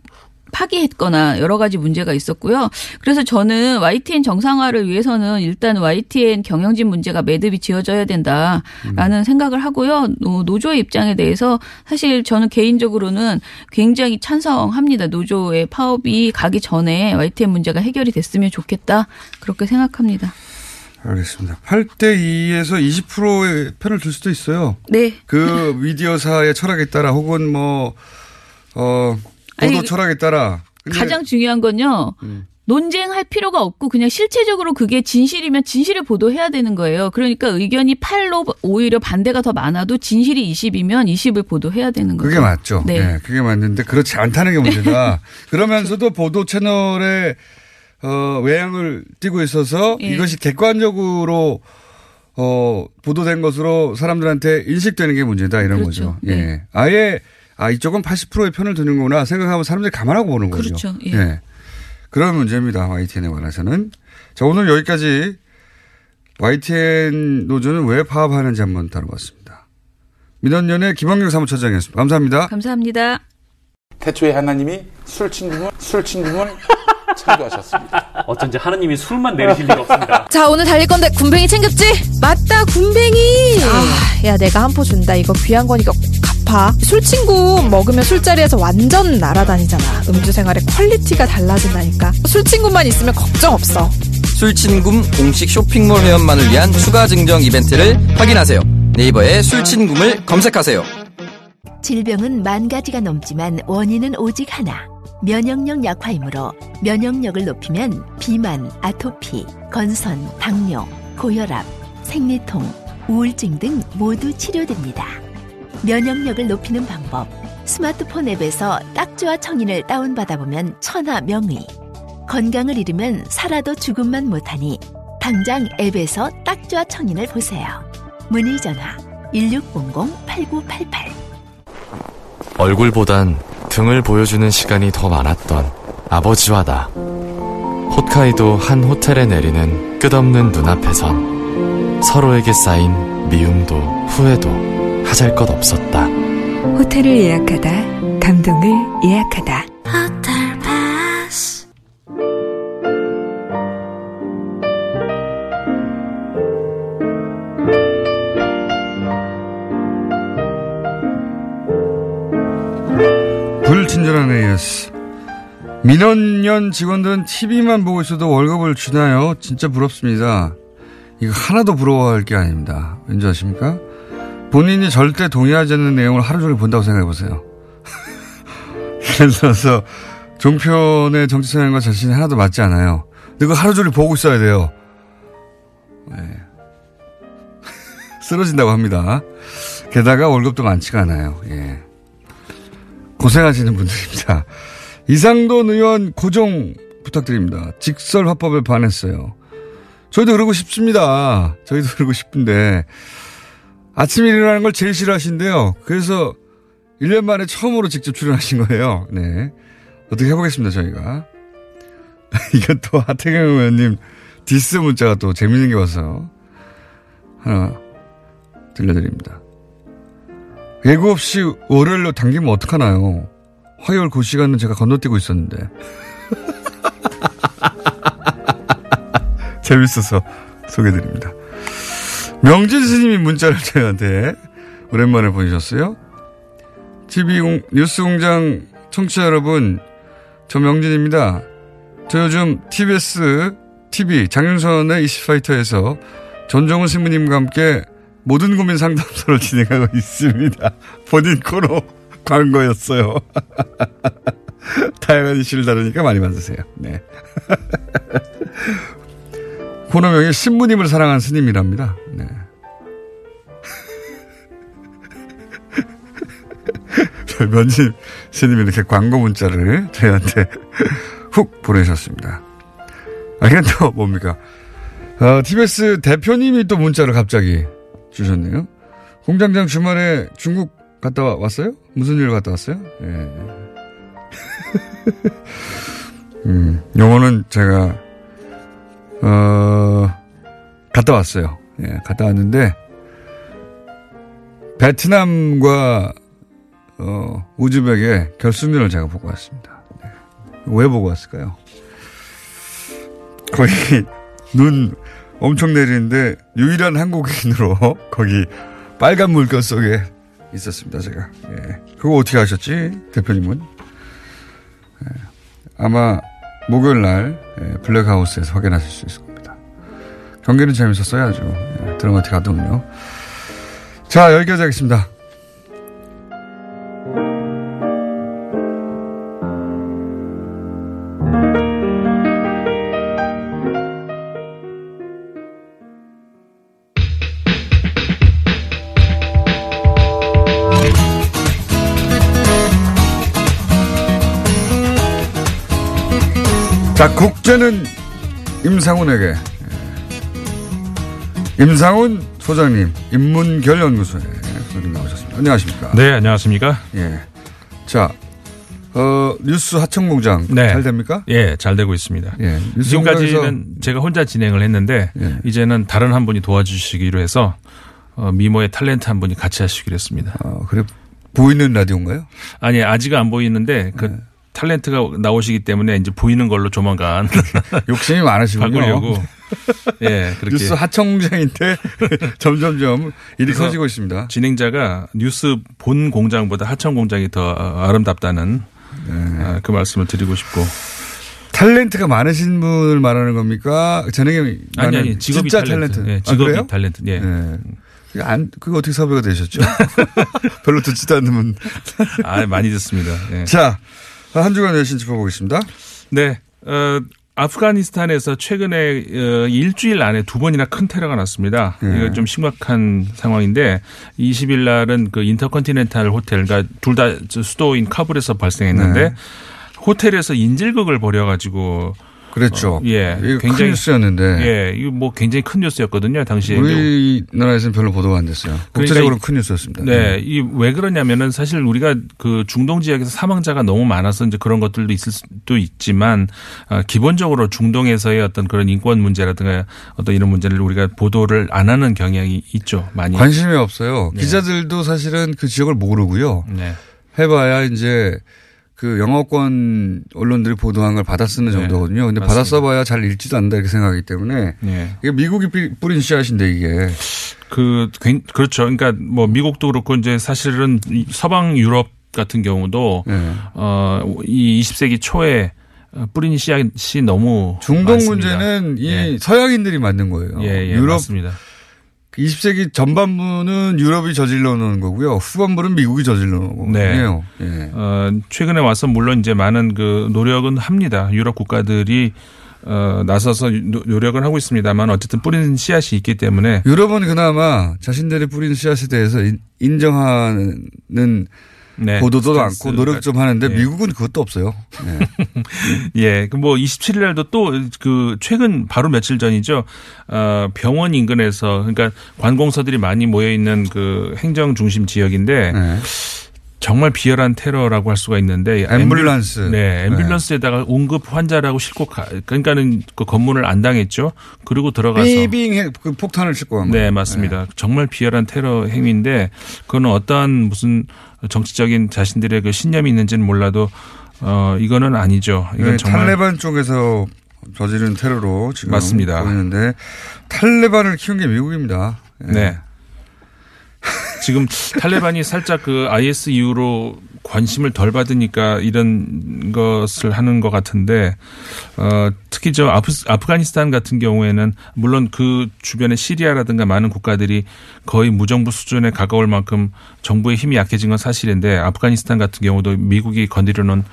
파기했거나 여러 가지 문제가 있었고요. 그래서 저는 YTN 정상화를 위해서는 일단 YTN 경영진 문제가 매듭이 지어져야 된다라는 생각을 하고요. 노- 노조의 입장에 대해서 사실 저는 개인적으로는 굉장히 찬성합니다. 노조의 파업이 가기 전에 YTN 문제가 해결이 됐으면 좋겠다. 그렇게 생각합니다. 알겠습니다. 8대 2에서 20%의 편을 들 수도 있어요. 네. 그 <laughs> 미디어사의 철학에 따라 혹은 뭐, 어, 아니, 철학에 따라. 음. 가장 중요한 건요. 논쟁할 필요가 없고 그냥 실체적으로 그게 진실이면 진실을 보도해야 되는 거예요. 그러니까 의견이 8로 오히려 반대가 더 많아도 진실이 20이면 20을 보도해야 되는 거죠. 그게 맞죠. 네. 네. 그게 맞는데 그렇지 않다는 게 문제다. <laughs> 그러면서도 보도 채널에 어, 외양을 띠고 있어서 예. 이것이 객관적으로 어, 보도된 것으로 사람들한테 인식되는 게 문제다 이런 그렇죠. 거죠. 예. 네. 아예 아, 이쪽은 80%의 편을 드는구나 생각하면 사람들이 감안하고 보는 거죠. 그렇죠. 예. 그런 문제입니다. YTN에 관해서는. 자, 오늘 여기까지 YTN 노조는 왜 파업하는지 한번 다뤄봤습니다. 민원연의 김원경 사무처장이었습니다. 감사합니다. 감사합니다. 태초에 하나님이 술친구문 술친구문 창조하셨습니다. <laughs> 어쩐지 하느님이 술만 내리실 리가 없습니다. <laughs> 자, 오늘 달릴 건데 군뱅이 챙겼지? 맞다, 군뱅이. 아, 야, 내가 한 포 준다. 이거 귀한 거니까 꼭 갚아. 술친구 먹으면 술자리에서 완전 날아다니잖아. 음주 생활의 quality가 달라진다니까. 술친구만 있으면 걱정 없어. 술친구 공식 쇼핑몰 회원만을 위한 추가 증정 이벤트를 확인하세요. 네이버에 술친구를 검색하세요. 질병은 만 가지가 넘지만 원인은 오직 하나. 면역력 약화이므로 면역력을 높이면 비만, 아토피, 건선, 당뇨, 고혈압, 생리통, 우울증 등 모두 치료됩니다. 면역력을 높이는 방법. 스마트폰 앱에서 딱지와 청인을 다운받아 보면 천하 명의. 건강을 잃으면 살아도 죽음만 못하니 당장 앱에서 딱지와 청인을 보세요. 문의 전화 1600-8988 얼굴보단 등을 보여주는 시간이 더 많았던 아버지와 나. 홋카이도 한 호텔에 내리는 끝없는 눈앞에선 서로에게 쌓인 미움도 후회도 하잘 것 없었다. 호텔을 예약하다, 감동을 예약하다. 호텔 패스. 불친절한 AS. 민원연 직원들은 TV만 보고 있어도 월급을 주나요? 진짜 부럽습니다. 이거 하나도 부러워할 게 아닙니다. 왠지 아십니까? 본인이 절대 동의하지 않는 내용을 하루 종일 본다고 생각해 보세요. <laughs> 들어서 종편의 정치 성향과 자신이 하나도 맞지 않아요. 근데 그거 하루 종일 보고 있어야 돼요. 네. <laughs> 쓰러진다고 합니다. 게다가 월급도 많지가 않아요. 예. 고생하시는 분들입니다. <laughs> 이상돈 의원 고정 부탁드립니다. 직설 화법에 반했어요. 저희도 그러고 싶습니다. 저희도 그러고 싶은데 아침 일어나는 걸 제일 싫어하신대요. 그래서 1년 만에 처음으로 직접 출연하신 거예요. 네. 어떻게 해보겠습니다, 저희가. <laughs> 이건 또 하태경 의원님 디스 문자가 또 재밌는 게 와서 하나 들려드립니다. 예고 없이 월요일로 당기면 어떡하나요? 화요일 그 시간은 제가 건너뛰고 있었는데. <laughs> 재밌어서 소개드립니다. 명진 스님이 문자를 <laughs> 저희한테 오랜만에 보내셨어요. TV 공, 뉴스 공장 청취자 여러분, 저 명진입니다. 저 요즘 TBS TV 장윤선의 이시파이터에서 전종훈 신부님과 함께 모든 고민 상담소를 <laughs> 진행하고 있습니다. 본인 코너 <laughs> 광고였어요. 다양한 이슈를 다루니까 많이 받으세요. 네. 코너명이 신부님을 사랑한 스님이랍니다. 네. <laughs> 면집 스님이 이렇게 광고 문자를 저희한테 <laughs> 훅 보내셨습니다. 아, 이건 또 뭡니까? 어, TBS 대표님이 또 문자를 갑자기 주셨네요. 공장장 주말에 중국 갔다 왔어요? 무슨 일 갔다 왔어요? 예. <laughs> 음, 요거는 제가, 어, 갔다 왔어요. 예, 갔다 왔는데, 베트남과, 어, 우즈벡의 결승전을 제가 보고 왔습니다. 네. 왜 보고 왔을까요? 거기, <laughs> 눈 엄청 내리는데, 유일한 한국인으로 <laughs> 거기 빨간 물결 속에 있었습니다, 제가. 예. 그거 어떻게 하셨지, 대표님은? 예. 아마 목요일 날 예, 블랙하우스에서 확인하실 수 있을 겁니다. 경기는 재밌었어요, 아주. 예, 드라마틱 하더군요. 자, 여기까지 하겠습니다. 자, 국제는 임상훈에게. 예. 임상훈 소장님, 인문결 연구소에 소장님 나오셨습니다. 안녕하십니까. 네, 안녕하십니까. 예. 자, 어, 뉴스 하청공장. 잘 됩니까? 예, 잘 되고 있습니다. 예. 지금까지는 제가 혼자 진행을 했는데 이제는 다른 한 분이 도와주시기로 해서 어, 미모의 탤런트 한 분이 같이 하시기로 했습니다. 어, 그래 보이는 라디오인가요? 아니 아직 안 보이는데 그 탤런트가 나오시기 때문에 이제 보이는 걸로 조만간 <laughs> 욕심이 많으시군요. 바꾸려고. 예, 그렇게 뉴스 하청공장인데 <laughs> 점점점 일이 커지고 있습니다. 진행자가 뉴스 본 공장보다 하청 공장이 더 아름답다는 아, 그 말씀을 드리고 싶고 탤런트가 많으신 분을 말하는 겁니까? 재능이 아니 아니 직업이 진짜 탤런트. 예, 아, 직업이 그래요? 탤런트. 예. 그게 안, 그거 어떻게 섭외가 되셨죠? <laughs> 별로 듣지도 않는 분. 아, 많이 듣습니다. 예. 자, 한 주간 외신 짚어보겠습니다. 네. 어, 아프가니스탄에서 최근에 어, 일주일 안에 두 번이나 큰 테러가 났습니다. 예. 이거 좀 심각한 상황인데 20일 날은 그 인터컨티넨탈 호텔, 그러니까 둘 다 수도인 카불에서 발생했는데 네. 호텔에서 인질극을 벌여가지고 그랬죠. 어, 예, 이거 큰 뉴스였는데. 예, 이거 뭐 굉장히 큰 뉴스였거든요. 당시에. 우리나라에서는 별로 보도가 안 됐어요. 국제적으로 그러니까 큰 뉴스였습니다. 네, 이왜 그러냐면은 사실 우리가 그 중동 지역에서 사망자가 너무 많아서 이제 그런 것들도 있을 수도 있지만 어, 기본적으로 중동에서의 어떤 그런 인권 문제라든가 어떤 이런 문제를 우리가 보도를 안 하는 경향이 있죠. 많이 관심이 없어요. 네. 기자들도 사실은 그 지역을 모르고요. 네. 해봐야 이제 그 영어권 언론들이 보도한 걸 받아 쓰는 정도거든요. 근데 받아 네. 맞습니다. 써봐야 잘 읽지도 않는다 이렇게 생각하기 때문에 네. 이게 미국이 뿌- 뿌린 씨앗인데 이게 그 굉- 그렇죠. 그러니까 뭐 미국도 그렇고 이제 사실은 이 서방 유럽 같은 경우도 네. 어이 20세기 초에 어, 뿌린 씨앗이 너무 중동 많습니다. 문제는 이 예. 서양인들이 만든 거예요. 예, 예, 유럽 맞습니다. 20세기 전반부는 유럽이 저질러 놓은 거고요. 후반부는 미국이 저질러 놓은 네. 거예요. 예. 어, 최근에 와서 물론 이제 많은 그 노력은 합니다. 유럽 국가들이 어, 나서서 노- 노력은 하고 있습니다만 어쨌든 뿌리는 씨앗이 있기 때문에 유럽은 그나마 자신들이 뿌린 씨앗에 대해서 인- 인정하는 네, 보도도. 많고 노력 좀 하는데 예. 미국은 그것도 없어요. <laughs> 예. 예, 그뭐 27일 날도 또 그 최근 바로 며칠 전이죠. 어, 병원 인근에서 그러니까 관공서들이 많이 모여 있는 그 행정 중심 지역인데 정말 비열한 테러라고 할 수가 있는데 앰뷸런스. 네, 앰뷸런스에다가 응급 환자라고 싣고 가 그러니까는 그 검문을 안 당했죠. 그리고 들어가서 해- 그 폭탄을 싣고 간 거예요. 네, 맞습니다. 정말 비열한 테러 행위인데 그거는 어떠한 무슨 정치적인 자신들의 그 신념이 있는지는 몰라도 어 이거는 아니죠. 이건 네, 정말 탈레반 쪽에서 저지른 테러로 지금 맞습니다. 보이는데 탈레반을 키운 게 미국입니다. 예. 네. 지금 탈레반이 살짝 그 IS 이후로 관심을 덜 받으니까 이런 것을 하는 것 같은데 어 특히 저 아프, 아프가니스탄 같은 경우에는 물론 그 주변에 시리아라든가 많은 국가들이 거의 무정부 수준에 가까울 만큼 정부의 힘이 약해진 건 사실인데 아프가니스탄 같은 경우도 미국이 건드려 놓은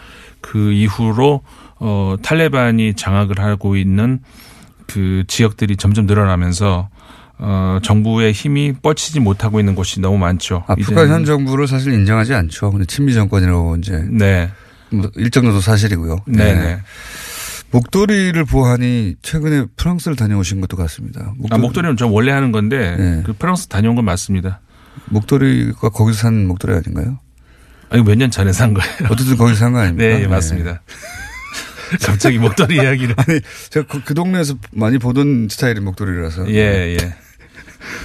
그 이후로 어 탈레반이 장악을 하고 있는 그 지역들이 점점 늘어나면서 어 정부의 힘이 뻗치지 못하고 있는 곳이 너무 많죠. 아프간 이제는- 현 정부를 사실 인정하지 않죠. 근데 친미 정권이라고 이제 네. 뭐 일정 정도 사실이고요. 네, 네. 목도리를 보하니 최근에 프랑스를 다녀오신 것도 같습니다. 아, 목도리는 저 원래 하는 건데 그 프랑스 다녀온 건 맞습니다. 목도리가 거기서 산 목도리 아닌가요? 아니 몇 년 전에 산 거예요. 어쨌든 거기서 산 거 아닙니까? 네, 예, 맞습니다. <laughs> 갑자기 목도리 이야기를. <laughs> 아니, 제가 그, 그 동네에서 많이 보던 스타일의 목도리라서. 예, 예.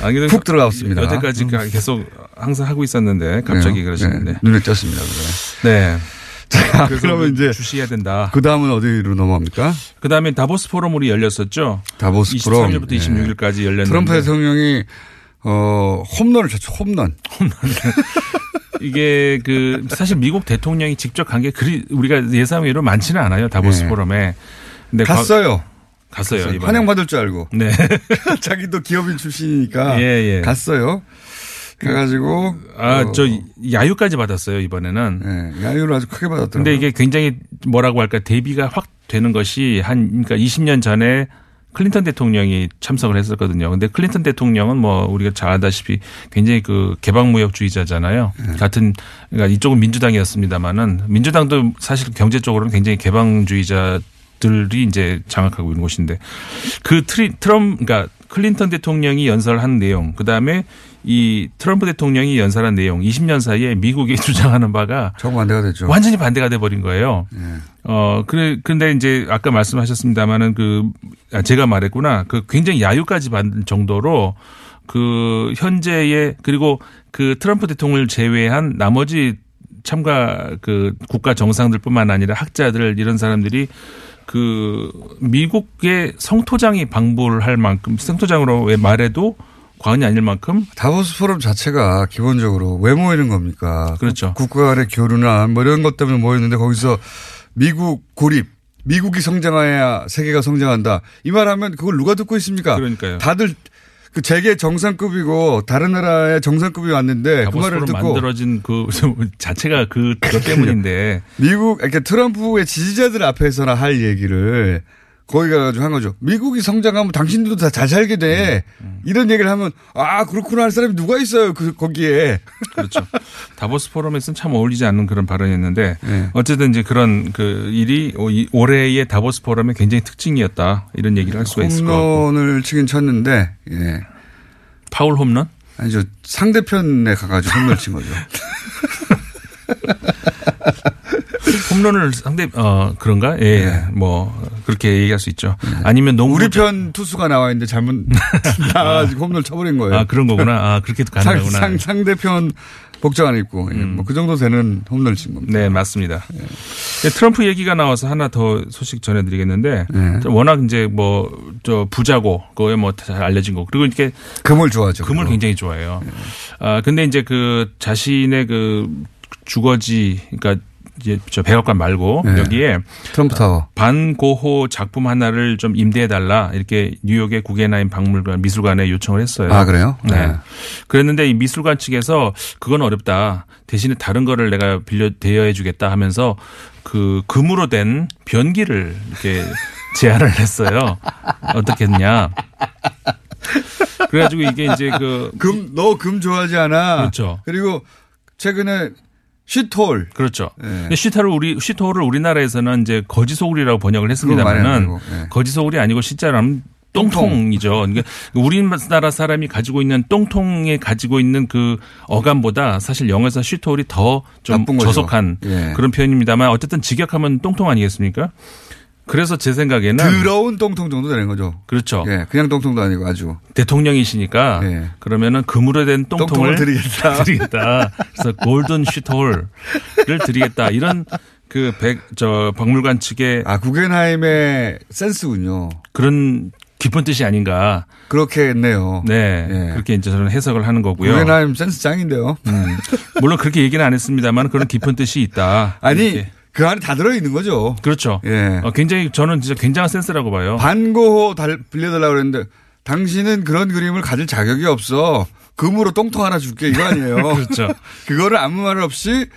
아, 푹 들어갔습니다. 여태까지 계속 항상 하고 있었는데 갑자기 네, 그러시는데. 네, 눈에 띄었습니다. 네. 자, 그래서 그러면 이제 주시해야 된다. 그 다음은 어디로 넘어갑니까? 그 다음에 다보스 포럼이 열렸었죠. 다보스 포럼. 23일부터 예. 26일까지 열렸는데. 트럼프 대통령이 어 홈런을 쳤죠. 홈런. <laughs> 이게 그 사실 미국 대통령이 직접 간 게 그리 우리가 예상외로 많지는 않아요 다보스 네. 포럼에. 근데 갔어요. 과- 갔어요. 이번에. 환영받을 줄 알고. 네. <laughs> 자기도 기업인 출신이니까 예, 예. 갔어요. 그래가지고 아, 저 야유까지 받았어요 이번에는. 네, 야유를 아주 크게 받았더라고요. 근데 이게 굉장히 뭐라고 할까 대비가 확 되는 것이 한 그러니까 20년 전에 클린턴 대통령이 참석을 했었거든요. 근데 클린턴 대통령은 뭐 우리가 잘 알다시피 굉장히 그 개방무역주의자잖아요. 같은 그러니까 이쪽은 민주당이었습니다만은 민주당도 사실 경제 적으로는 굉장히 개방주의자 들이 이제 장악하고 있는 곳인데 그 트리, 트럼 그러니까 클린턴 대통령이 연설한 내용 그다음에 이 트럼프 대통령이 연설한 내용 20년 사이에 미국이 <laughs> 주장하는 바가 정반대가 됐죠. 완전히 반대가 돼 버린 거예요. 네. 어, 그래, 근데 이제 아까 말씀하셨습니다마는 그, 아, 제가 말했구나. 그 굉장히 야유까지 받는 정도로 그 현재의 그리고 그 트럼프 대통령을 제외한 나머지 참가 그 국가 정상들뿐만 아니라 학자들 이런 사람들이 그 미국의 성토장이 방불 할 만큼 성토장으로 왜 말해도 과언이 아닐 만큼 다보스 포럼 자체가 기본적으로 왜 모이는 겁니까? 그렇죠. 국- 국가 간의 교류나 뭐 이런 것 때문에 모였는데 거기서 미국 고립, 미국이 성장해야 세계가 성장한다. 이 말하면 그걸 누가 듣고 있습니까? 그러니까요. 다들 그 세계 정상급이고 다른 나라의 정상급이 왔는데 그 말을 듣고 만들어진 그 <laughs> 자체가 그 때문인데. <laughs> 미국, 그러니까 트럼프의 지지자들 앞에서나 할 얘기를 거기 가가지고 한 거죠. 미국이 성장하면 당신들도 다 잘 살게 돼. 음, 이런 얘기를 하면 아 그렇구나 할 사람이 누가 있어요. 그 거기에. 그렇죠. 다보스 포럼에서는 참 어울리지 않는 그런 발언이었는데 네. 어쨌든 이제 그런 그 일이 이 올해의 다보스 포럼의 굉장히 특징이었다 이런 얘기를 할 수가 있을 것 같고 홈런을 치긴 쳤는데 예. 파울 홈런? 아니죠 상대편에 가가지고 홈런 친 거죠. <laughs> <laughs> 홈런을 상대 어 그런가? 예, 뭐 그렇게 얘기할 수 있죠. 아니면 농구 네. 우리 편 투수가 나와 있는데 잘못 <laughs> 나와가지고 홈런 쳐버린 거예요. 아 그런 거구나. 아 그렇게도 상, 가능하구나. 상, 상 대편 복장 안 입고 예, 음. 뭐그 정도 되는 홈런을 친 겁니다. 네, 맞습니다. 네, 트럼프 얘기가 나와서 하나 더 소식 전해드리겠는데 네. 워낙 이제 뭐 저 부자고 그거에 뭐 잘 알려진 거 그리고 이렇게 금을 좋아하죠. 금을 그거. 굉장히 좋아해요. 아 근데 이제 그 자신의 그 주거지 그러니까 이제 저 백악관 말고 네. 여기에 트럼프 타워. 반고호 작품 하나를 좀 임대해 달라 이렇게 뉴욕의 구겐하임 박물관 미술관에 요청을 했어요. 아, 그래요? 네. 네. 그랬는데 이 미술관 측에서 그건 어렵다. 대신에 다른 거를 내가 빌려 대여해 주겠다 하면서 그 금으로 된 변기를 이렇게 <laughs> 제안을 했어요. 어떻게 했냐. 그래가지고 이게 이제 그 금, 너 금 좋아하지 않아. 그렇죠. 그리고 최근에 쉿홀. 그렇죠. 네. 시타를 우리 시토를 우리나라에서는 이제 거지 소굴이라고 번역을 했습니다만은 아니고, 네. 거지 소굴이 아니고 실제로는 똥통이죠. 그러니까 우리나라 사람이 가지고 있는 똥통에 가지고 있는 그 어감보다 사실 영어에서 시토울이 더 좀. 저속한 예. 그런 표현입니다만 어쨌든 직역하면 똥통 아니겠습니까? 그래서 제 생각에는 더러운 똥통 정도 되는 거죠. 그렇죠. 예, 그냥 똥통도 아니고 아주. 대통령이시니까 그러면은 금으로 된 똥통을 똥통을 드리겠다. <laughs> 드리겠다. 그래서 골든 슈톨을 드리겠다. 이런 그 백 저 박물관 측의 아 구겐하임의 센스군요. 그런 깊은 뜻이 아닌가. 그렇게 했네요. 네. 그렇게 이제 저는 해석을 하는 거고요. 구겐하임 센스 짱인데요. 음, 물론 그렇게 얘기는 안 했습니다만 그런 깊은 뜻이 있다. 아니 이렇게. 그 안에 다 들어 있는 거죠. 그렇죠. 예. 어, 굉장히 저는 진짜 굉장한 센스라고 봐요. 반고호 달, 빌려달라고 그랬는데 당신은 그런 그림을 가질 자격이 없어. 금으로 똥통 하나 줄게 이거 아니에요. <laughs> 그렇죠. 그거를 아무 말 없이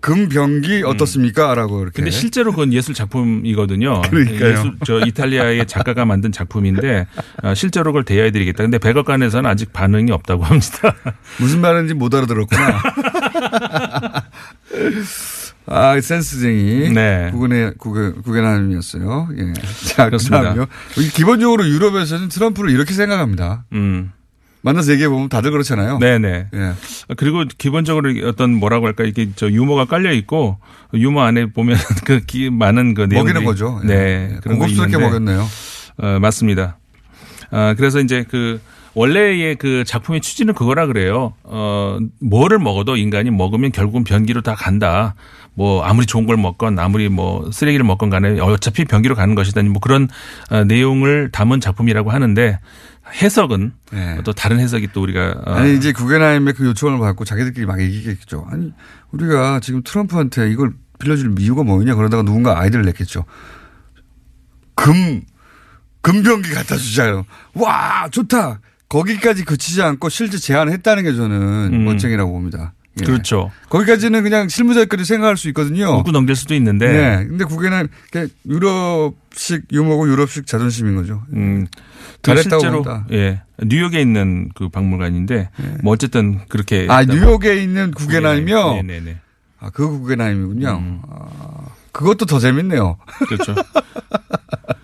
금병기 어떻습니까? 라고 이렇게. 근데 실제로 그건 예술 작품이거든요. <laughs> 그러니까요. 예술, 저 이탈리아의 작가가 만든 작품인데 어, 실제로 그걸 대여해 드리겠다. 근데 백악관에서는 아직 반응이 없다고 합니다. 무슨 말인지 못 알아들었구나. <laughs> 아, 센스쟁이. 네. 구근의, 구근, 구근함이었어요. 예. 자, 그렇습니다. 기본적으로 유럽에서는 트럼프를 이렇게 생각합니다. 음. 만나서 얘기해보면 다들 그렇잖아요. 네네. 예. 그리고 기본적으로 어떤 뭐라고 할까 이게 저 유머가 깔려 있고 유머 안에 보면 <laughs> 그 기- 많은 그 내용이 먹이는 거죠. 예. 네. 예. 고급스럽게 있는데. 먹였네요. 어, 맞습니다. 아, 그래서 이제 그 원래의 그 작품의 취지는 그거라 그래요. 어, 뭐를 먹어도 인간이 먹으면 결국은 변기로 다 간다. 뭐 아무리 좋은 걸 먹건 아무리 뭐 쓰레기를 먹건 간에 어차피 변기로 가는 것이다. 뭐 그런 어, 내용을 담은 작품이라고 하는데 해석은 또 다른 해석이 또 우리가 어, 네. 아니, 이제 구겐하임의 그 요청을 받고 자기들끼리 막 얘기했겠죠. 아니, 우리가 지금 트럼프한테 이걸 빌려줄 이유가 뭐냐 그러다가 누군가 아이디어를 냈겠죠. 금, 금병기 갖다 주자요. 와, 좋다. 거기까지 그치지 않고 실제 제안을 했다는 게 저는 멋쟁이라고 봅니다. 예. 음. 그렇죠. 거기까지는 그냥 실무자끼리 생각할 수 있거든요. 웃고 넘길 수도 있는데 네. 근데 그냥 유럽식 유머고 유럽식 자존심인 거죠. 음. 그 잘했다고 실제로 본다. 예 뉴욕에 있는 그 박물관인데 뭐 어쨌든 그렇게 아. 뉴욕에 있는 구겐하임이요? 네네네. 아, 그 구겐하임이군요. 아, 그것도 더 재밌네요. 그렇죠. <laughs>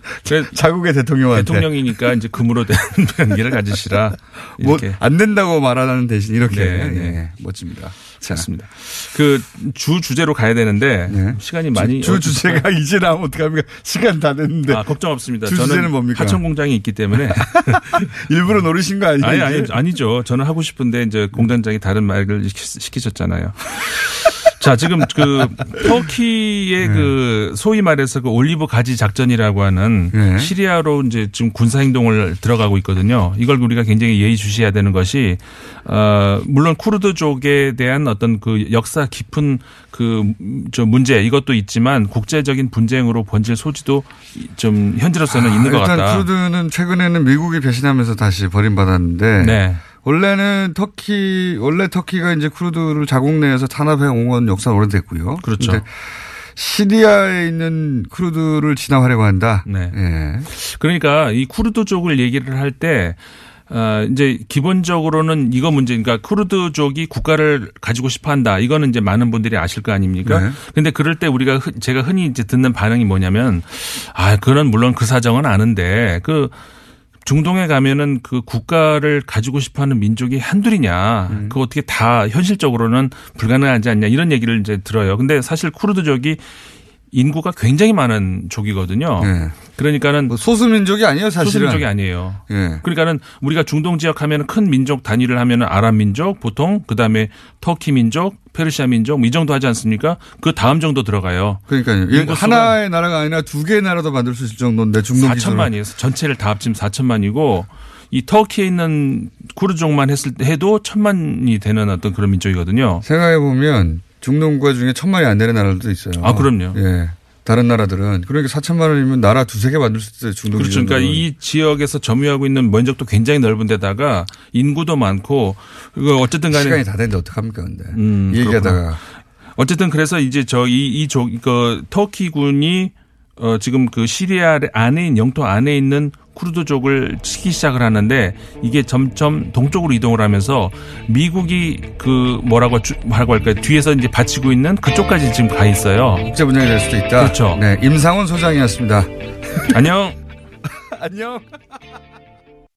자국의 대통령한테. 대통령이니까 이제 금으로 된 <laughs> 변기를 가지시라. 뭐, 이렇게. 안 된다고 말하는 대신 이렇게. 네, 네. 예, 멋집니다. 자. 그렇습니다. 그 주 주제로 가야 되는데 시간이 많이 주, 주 주제가 <laughs> 이제 나오면 어떡합니까? 시간 다 됐는데. 아, 걱정 없습니다. 주 저는 주제는 뭡니까? 하천 공장이 있기 때문에 <laughs> 일부러 노리신 거 아니에요? 아니 아니 아니죠. 저는 하고 싶은데 이제 공장장이 다른 말을 시키- 시키셨잖아요. <laughs> 자, 지금 그 터키의 그 소위 말해서 그 올리브 가지 작전이라고 하는 네. 시리아로 이제 지금 군사 행동을 들어가고 있거든요. 이걸 우리가 굉장히 예의주시해야 되는 것이 어 물론 쿠르드족에 대한 어떤 그 역사 깊은 그 저 문제 이것도 있지만 국제적인 분쟁으로 번질 소지도 좀 현재로서는 있는 것 아, 일단 같다. 쿠르드는 최근에는 미국이 배신하면서 다시 버림받았는데 네. 원래는 터키 원래 터키가 이제 쿠르드를 자국 내에서 탄압해 온 역사는 오래됐고요. 그렇죠. 시리아에 있는 쿠르드를 진압하려고 한다. 네. 예. 그러니까 이 쿠르드족을 얘기를 할 때 어, 이제 기본적으로는 이거 문제, 그러니까 쿠르드족이 국가를 가지고 싶어 한다. 이거는 이제 많은 분들이 아실 거 아닙니까? 네. 근데 그럴 때 우리가 흔- 제가 흔히 이제 듣는 반응이 뭐냐면 아, 그런 물론 그 사정은 아는데 그 중동에 가면은 그 국가를 가지고 싶어 하는 민족이 한둘이냐. 음. 그거 어떻게 다 현실적으로는 불가능하지 않냐. 이런 얘기를 이제 들어요. 근데 사실 쿠르드족이 인구가 굉장히 많은 족이거든요. 네. 그러니까는 소수민족이 아니에요, 사실은. 소수민족이 아니에요. 예. 그러니까는 우리가 중동 지역 하면 큰 민족 단위를 하면은 아랍 민족 보통 그다음에 터키 민족, 페르시아 민족 뭐이 정도 하지 않습니까? 그 다음 정도 들어가요. 그러니까요. 인구수가 하나의 나라가 아니라 두 개의 나라도 만들 수 있을 정도인데 중동 기술로. 4천만이에요. 전체를 다 합치면 4천만이고 이 터키에 있는 쿠르족만 했을 때 해도 천만이 되는 어떤 그런 민족이거든요. 생각해 보면 중동 국가 중에 천만이 안 되는 나라들도 있어요. 아, 그럼요. 예. 다른 나라들은 그러니까 4천만 원이면 나라 두세 개 만들 수 있어요. 중동 그렇죠. 그러니까. 이 지역에서 점유하고 있는 면적도 굉장히 넓은 데다가 인구도 많고 그 어쨌든 간에 시간이 다 됐는데 어떡합니까 근데. 음, 이 얘기하다가. 어쨌든 그래서 이제 저이 이쪽 그 터키군이 어 지금 그 시리아 안에 영토 안에 있는 쿠르드 족을 치기 시작을 하는데 이게 점점 동쪽으로 이동을 하면서 미국이 그 뭐라고 주- 뭐라고 할까요 뒤에서 이제 받치고 있는 그쪽까지 지금 가 있어요. 국제 분쟁이 될 수도 있다. 그렇죠. 네, 임상원 소장이었습니다. 안녕. <laughs> 안녕.